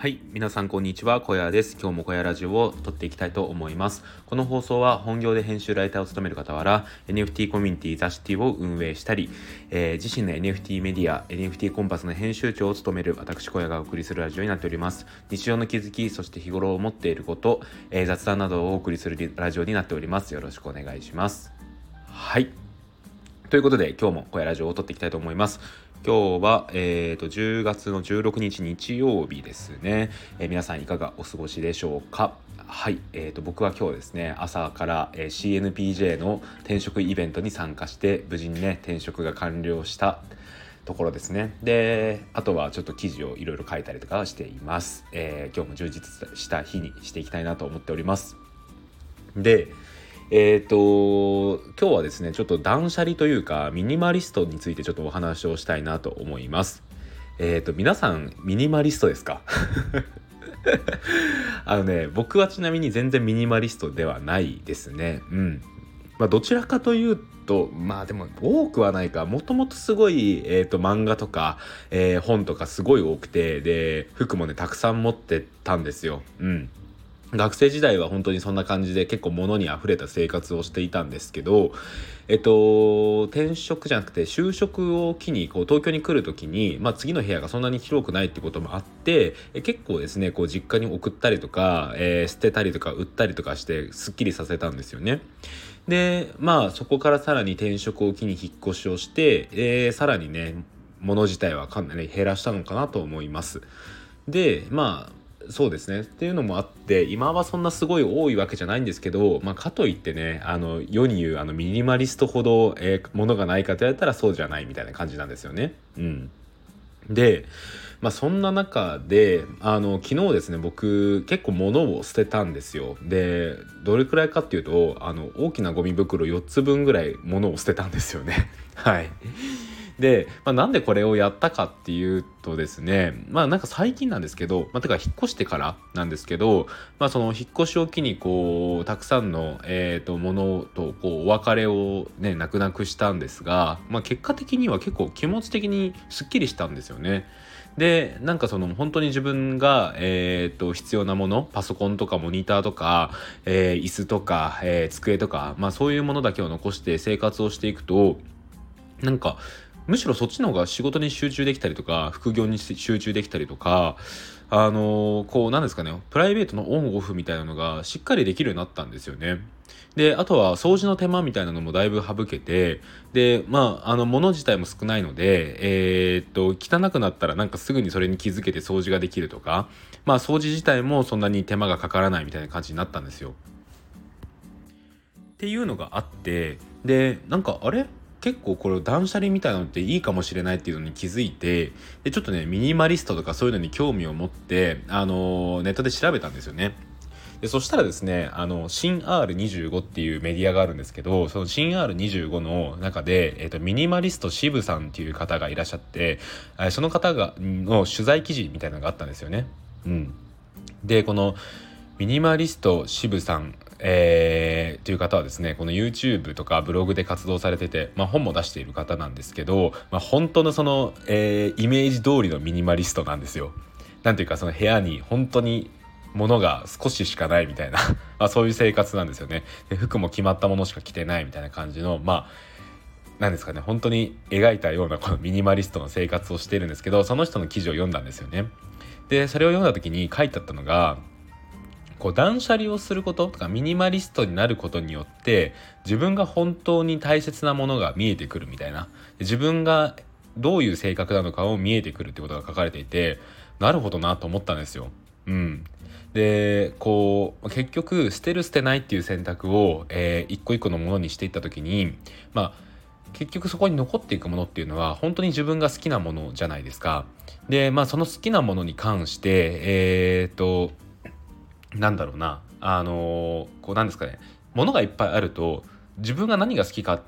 はい皆さんこんにちは小屋です。今日も小屋ラジオを撮っていきたいと思います。この放送は本業で編集ライターを務める傍ら NFT コミュニティザシティを運営したり、えー、自身の NFT メディア NFT コンパスの編集長を務める私小屋がお送りするラジオになっております。日常の気づきそして日頃思っていること、えー、雑談などをお送りするラジオになっております。よろしくお願いします。はい。ということで今日も小屋ラジオを撮っていきたいと思います。今日は、えーと、10月の16日日曜日ですね、えー、皆さんいかがお過ごしでしょうか？はい、えーと、僕は今日ですね朝から、えー、CNPJ の転職イベントに参加して無事にね転職が完了したところですね。であとはちょっと記事をいろいろ書いたりとかしています、えー、今日も充実した日にしていきたいなと思っております。でえっ、ー、と今日はですねちょっと断捨離というかミニマリストについてちょっとお話をしたいなと思います。えっ、ー、と皆さんミニマリストですか？あのね僕はちなみに全然ミニマリストではないですね。うん。まあどちらかというとまあでも多くはないか。もともとすごい、えーと、漫画とか、えー、本とかすごい多くてで服もねたくさん持ってたんですよ。うん。学生時代は本当にそんな感じで結構物にあふれた生活をしていたんですけど、えっと、転職じゃなくて就職を機にこう東京に来る時に、まあ、次の部屋がそんなに広くないってこともあってえ結構ですねこう実家に送ったりとか、えー、捨てたりとか売ったりとかしてすっきりさせたんですよね。でまあそこからさらに転職を機に引っ越しをして、えー、さらにね物自体はかなり減らしたのかなと思います。でまあそうですね。っていうのもあって今はそんなすごい多いわけじゃないんですけど、まあ、かといってねあの世に言うあのミニマリストほど、えー、ものがないかと言われたらそうじゃないみたいな感じなんですよね。うん、でまあ、そんな中であの昨日ですね僕結構物を捨てたんですよ。でどれくらいかっていうとあの大きなゴミ袋4つ分ぐらい物を捨てたんですよね。はい。で、まあ、なんでこれをやったかっていうとですねまあなんか最近なんですけど、まあ、てか引っ越してからなんですけど、まあ、その引っ越しを機にこうたくさんの、えーと、ものとこうお別れをね泣く泣くしたんですが、まあ、結果的には結構気持ち的にすっきりしたんですよね。でなんかその本当に自分が、えーと、必要なものパソコンとかモニターとか、えー、椅子とか、えー、机とか、まあ、そういうものだけを残して生活をしていくとなんかむしろそっちの方が仕事に集中できたりとか副業に集中できたりとかあの、こうなんですかねプライベートのオンオフみたいなのがしっかりできるようになったんですよね。であとは掃除の手間みたいなのもだいぶ省けてでまああの物自体も少ないのでえー、っと汚くなったらなんかすぐにそれに気づけて掃除ができるとかまあ掃除自体もそんなに手間がかからないみたいな感じになったんですよ。っていうのがあってでなんかあれ？結構これ断捨離みたいなのっていいかもしれないっていうのに気づいてでちょっとねミニマリストとかそういうのに興味を持ってあのネットで調べたんですよね。でそしたらですねあの新 R25 っていうメディアがあるんですけどその新 R25 の中で、えーと、ミニマリスト渋さんっていう方がいらっしゃってその方がの取材記事みたいなのがあったんですよね。うん、でこのミニマリスト渋さんえー、という方はですねこの YouTube とかブログで活動されてて、まあ、本も出している方なんですけど、まあ、本当のその、えー、イメージ通りのミニマリストなんですよ。なんていうかその部屋に本当に物が少ししかないみたいな まあそういう生活なんですよね。で服も決まったものしか着てないみたいな感じのまあなんですかね本当に描いたようなこのミニマリストの生活をしてるんですけどその人の記事を読んだんですよね。でそれを読んだ時に書いてあったのがこう断捨離をすることとかミニマリストになることによって自分が本当に大切なものが見えてくるみたいな自分がどういう性格なのかを見えてくるってことが書かれていてなるほどなと思ったんですよ。うん、でこう結局捨てる捨てないっていう選択を、えー、一個一個のものにしていった時にまあ結局そこに残っていくものっていうのは本当に自分が好きなものじゃないですか。でまあその好きなものに関してえー、っとなんだろうなあのこうなんですかねものがいっぱいあると自分が何が好きかっ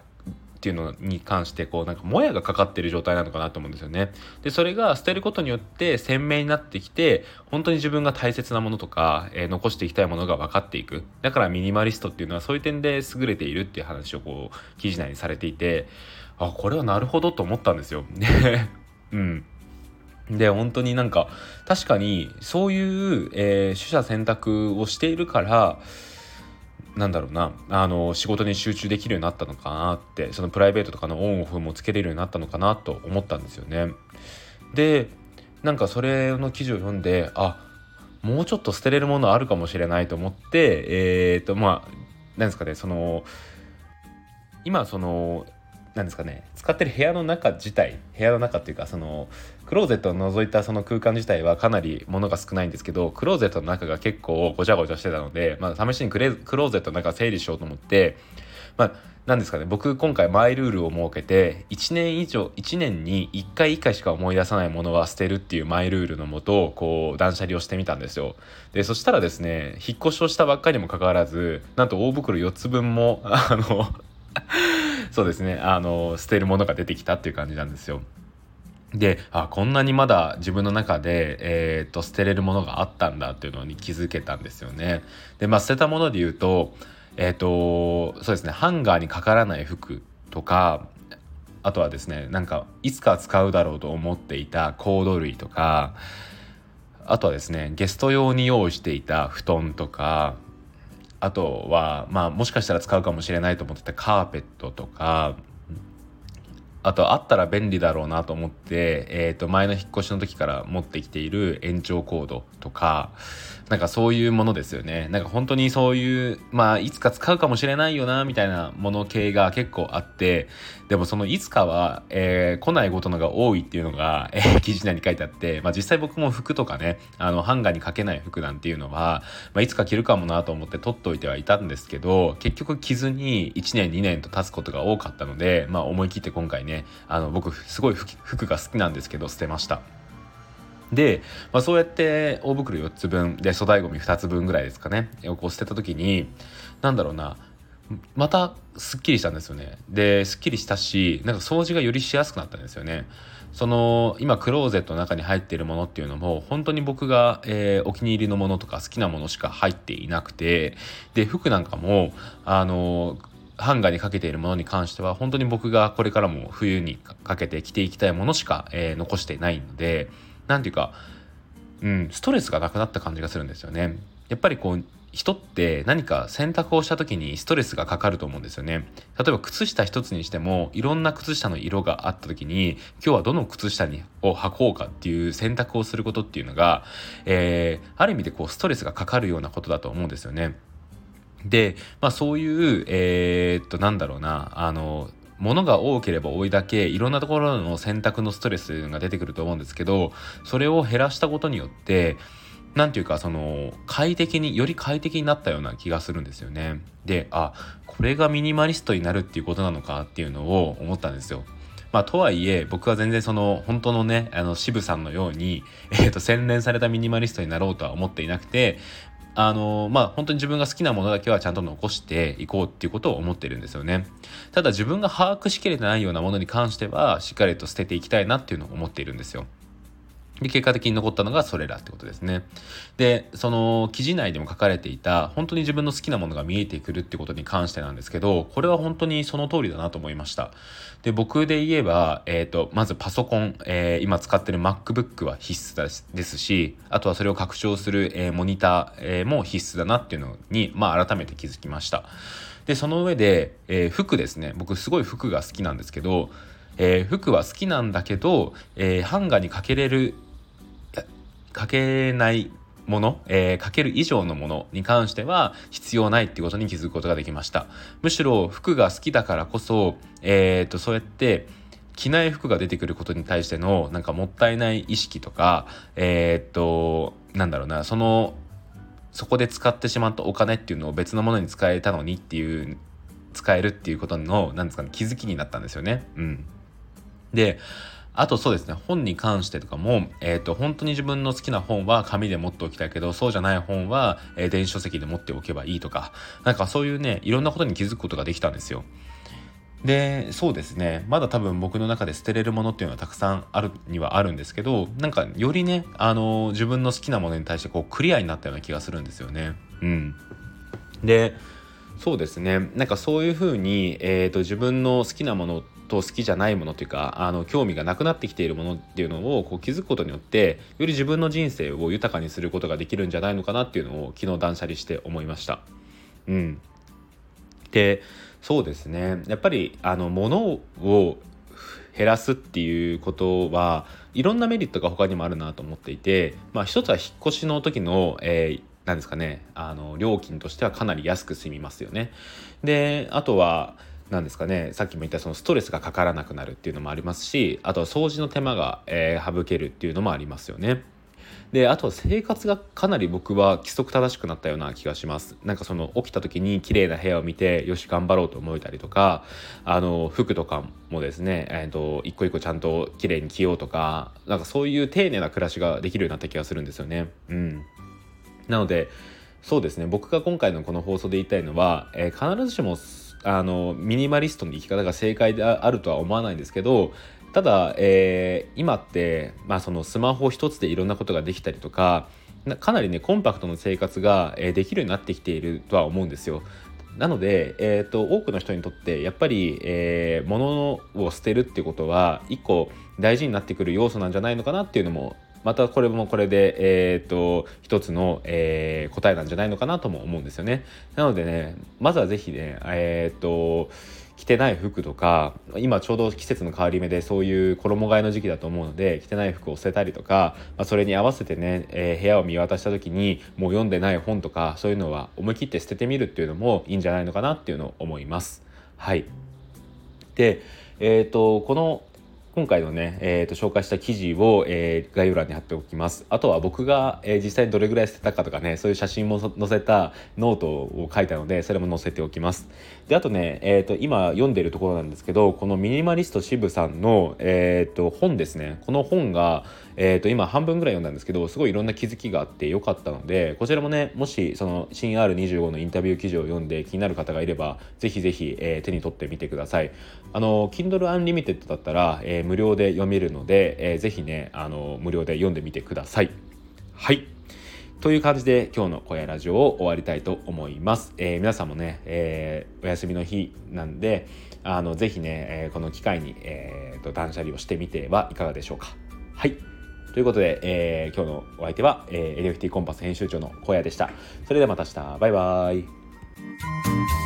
ていうのに関してこうなんかもやがかかってる状態なのかなと思うんですよね。でそれが捨てることによって鮮明になってきて本当に自分が大切なものとか、えー、残していきたいものが分かっていくだからミニマリストっていうのはそういう点で優れているっていう話をこう記事内にされていてあこれはなるほどと思ったんですよ。ね うんで本当になんか確かにそういう、えー、取捨選択をしているからなんだろうなあの仕事に集中できるようになったのかなってそのプライベートとかのオンオフもつけれるようになったのかなと思ったんですよね。でなんかそれの記事を読んであもうちょっと捨てれるものあるかもしれないと思ってえっ、ー、とまあ何ですかねその今その何ですかね使ってる部屋の中自体部屋の中っていうかそのクローゼットを除いたその空間自体はかなり物が少ないんですけどクローゼットの中が結構ごちゃごちゃしてたので、まあ、試しにクレクローゼットの中整理しようと思ってまあ何ですかね僕今回マイルールを設けて1年以上1年に1回1回しか思い出さないものは捨てるっていうマイルールのもとこう断捨離をしてみたんですよ。でそしたらですね引っ越しをしたばっかりにもかかわらずなんと大袋4つ分もあの そうですねあの捨てるものが出てきたっていう感じなんですよ。であこんなにまだ自分の中で、えーと、捨てれるものがあったんだっていうのに気づけたんですよね。でまあ捨てたもので言うとえっ、とそうですねハンガーにかからない服とかあとはですねなんかいつか使うだろうと思っていたコード類とかあとはですねゲスト用に用意していた布団とかあとはまあもしかしたら使うかもしれないと思ってたカーペットとかあとあったら便利だろうなと思って、えー、と前の引っ越しの時から持ってきている延長コードとかなんかそういうものですよねなんか本当にそういうまあいつか使うかもしれないよなみたいなもの系が結構あってでもそのいつかは、えー、来ないことのが多いっていうのが、えー、記事内に書いてあって、まあ、実際僕も服とかねあのハンガーにかけない服なんていうのは、まあ、いつか着るかもなと思って取っておいてはいたんですけど結局着ずに1年2年と経つことが多かったので、まあ、思い切って今回ねあの僕すごい服が好きなんですけど捨てました。で、まあ、そうやって大袋4つ分で粗大ごみ2つ分ぐらいですかね。をこう捨てた時に何だろうなまたすっきりしたんですよね。ですっきりしたしなんか掃除がよりしやすくなったんですよね。その今クローゼットの中に入っているものっていうのも本当に僕が、えー、お気に入りのものとか好きなものしか入っていなくてで服なんかもあのハンガーにかけているものに関しては本当に僕がこれからも冬にかけて着ていきたいものしか、えー、残してないので何ていうか、うん、ストレスがなくなった感じがするんですよね。やっぱりこう人って何か選択をした時にストレスがかかると思うんですよね。例えば靴下一つにしてもいろんな靴下の色があった時に今日はどの靴下にを履こうかっていう選択をすることっていうのが、えー、ある意味でこうストレスがかかるようなことだと思うんですよね。で、まあ、そういうえー、っとなんだろうなあのものが多ければ多いだけいろんなところの選択のストレスが出てくると思うんですけどそれを減らしたことによって何ていうかその快適により快適になったような気がするんですよね。であこれがミニマリストになるっていうことなのかっていうのを思ったんですよ。まあ、とはいえ僕は全然その本当のねあの渋さんのように、えー、と洗練されたミニマリストになろうとは思っていなくてあのまあ本当に自分が好きなものだけはちゃんと残していこうっていうことを思ってるんですよね。ただ自分が把握しきれてないようなものに関してはしっかりと捨てていきたいなっていうのを思っているんですよ。で結果的に残ったのがそれらってことですね。でその記事内でも書かれていた本当に自分の好きなものが見えてくるってことに関してなんですけどこれは本当にその通りだなと思いました。で僕で言えば、えーと、まずパソコン、えー、今使ってる MacBook は必須ですしあとはそれを拡張する、えー、モニター、えー、も必須だなっていうのに、まあ、改めて気づきました。でその上で、え服ですね僕すごい服が好きなんですけどえー、服は好きなんだけど、えー、ハンガーにかけれるかけないもの、えー、かける以上のものに関しては必要ないっていうことに気づくことができましたむしろ服が好きだからこそ、えー、とそうやって着ない服が出てくることに対してのなんかもったいない意識とかえー、っとなんだろうなそのそこで使ってしまったお金っていうのを別のものに使えたのにっていう使えるっていうことのなんですかね気づきになったんですよね。うん、であとそうですね、本に関してとかも、えっ、ー、と、本当に自分の好きな本は紙で持っておきたいけど、そうじゃない本は、えー、電子書籍で持っておけばいいとか、なんかそういうね、いろんなことに気づくことができたんですよ。で、そうですね、まだ多分僕の中で捨てれるものっていうのはたくさんあるにはあるんですけど、なんかよりね、あの、自分の好きなものに対してこうクリアになったような気がするんですよね。うん。で、そうですねなんかそういうふうに、えーと、自分の好きなものと好きじゃないものというかあの興味がなくなってきているものっていうのをこう気づくことによってより自分の人生を豊かにすることができるんじゃないのかなっていうのを昨日断捨離して思いました。うん、でそうですねやっぱりあの物を減らすっていうことはいろんなメリットが他にもあるなと思っていて、まあ、一つは引っ越しの時の、えーなんですかねあの料金としてはかなり安く済みますよね。であとは何ですかね。さっきも言ったそのストレスがかからなくなるっていうのもありますしあとは掃除の手間が、えー、省けるっていうのもありますよね。であとは生活がかなり僕は規則正しくなったような気がします。なんかその起きた時に綺麗な部屋を見てよし頑張ろうと思えたりとかあの服とかもですね、えーと、一個一個ちゃんと綺麗に着ようとかなんかそういう丁寧な暮らしができるようになった気がするんですよね。うん。なのでそうですね。僕が今回のこの放送で言いたいのは、えー、必ずしもあのミニマリストの生き方が正解であるとは思わないんですけどただ、えー、今って、まあ、そのスマホ一つでいろんなことができたりとかかなりねコンパクトな生活が、え、できるようになってきているとは思うんですよ。なので、えーと、多くの人にとってやっぱり、えー、物を捨てるっていうことは一個大事になってくる要素なんじゃないのかなっていうのもまたこれもこれで、えーと、一つの、えー、答えなんじゃないのかなとも思うんですよね。なのでねまずは是非ねえっ、と着てない服とか今ちょうど季節の変わり目でそういう衣替えの時期だと思うので着てない服を捨てたりとか、まあ、それに合わせてね、えー、部屋を見渡した時にもう読んでない本とかそういうのは思い切って捨ててみるっていうのもいいんじゃないのかなっていうのを思います。はいでえーとこの今回のね、えー、と紹介した記事を、えー、概要欄に貼っておきます。あとは僕が、えー、実際にどれぐらい捨てたかとかね、そういう写真も載せたノートを書いたので、それも載せておきます。で、あとね、えー、と今読んでるところなんですけど、このミニマリスト渋さんの、えー、と本ですね。この本が、えー、と今半分ぐらい読んだんですけど、すごいいろんな気づきがあってよかったので、こちらもね、もしその新 R25 のインタビュー記事を読んで気になる方がいれば、ぜひぜひ、えー、手に取ってみてください。あの、Kindle Unlimited だったら、えー、無料で読めるので、えー、ぜひねあの無料で読んでみてください。はいという感じで今日の小屋ラジオを終わりたいと思います。えー、皆さんもね、えー、お休みの日なんで、あのぜひね、えー、この機会に、えーと、断捨離をしてみてはいかがでしょうか。はい。ということで、えー、今日のお相手は、えー、NFT コンパス編集長の小屋でした。それではまた明日。バイバイ。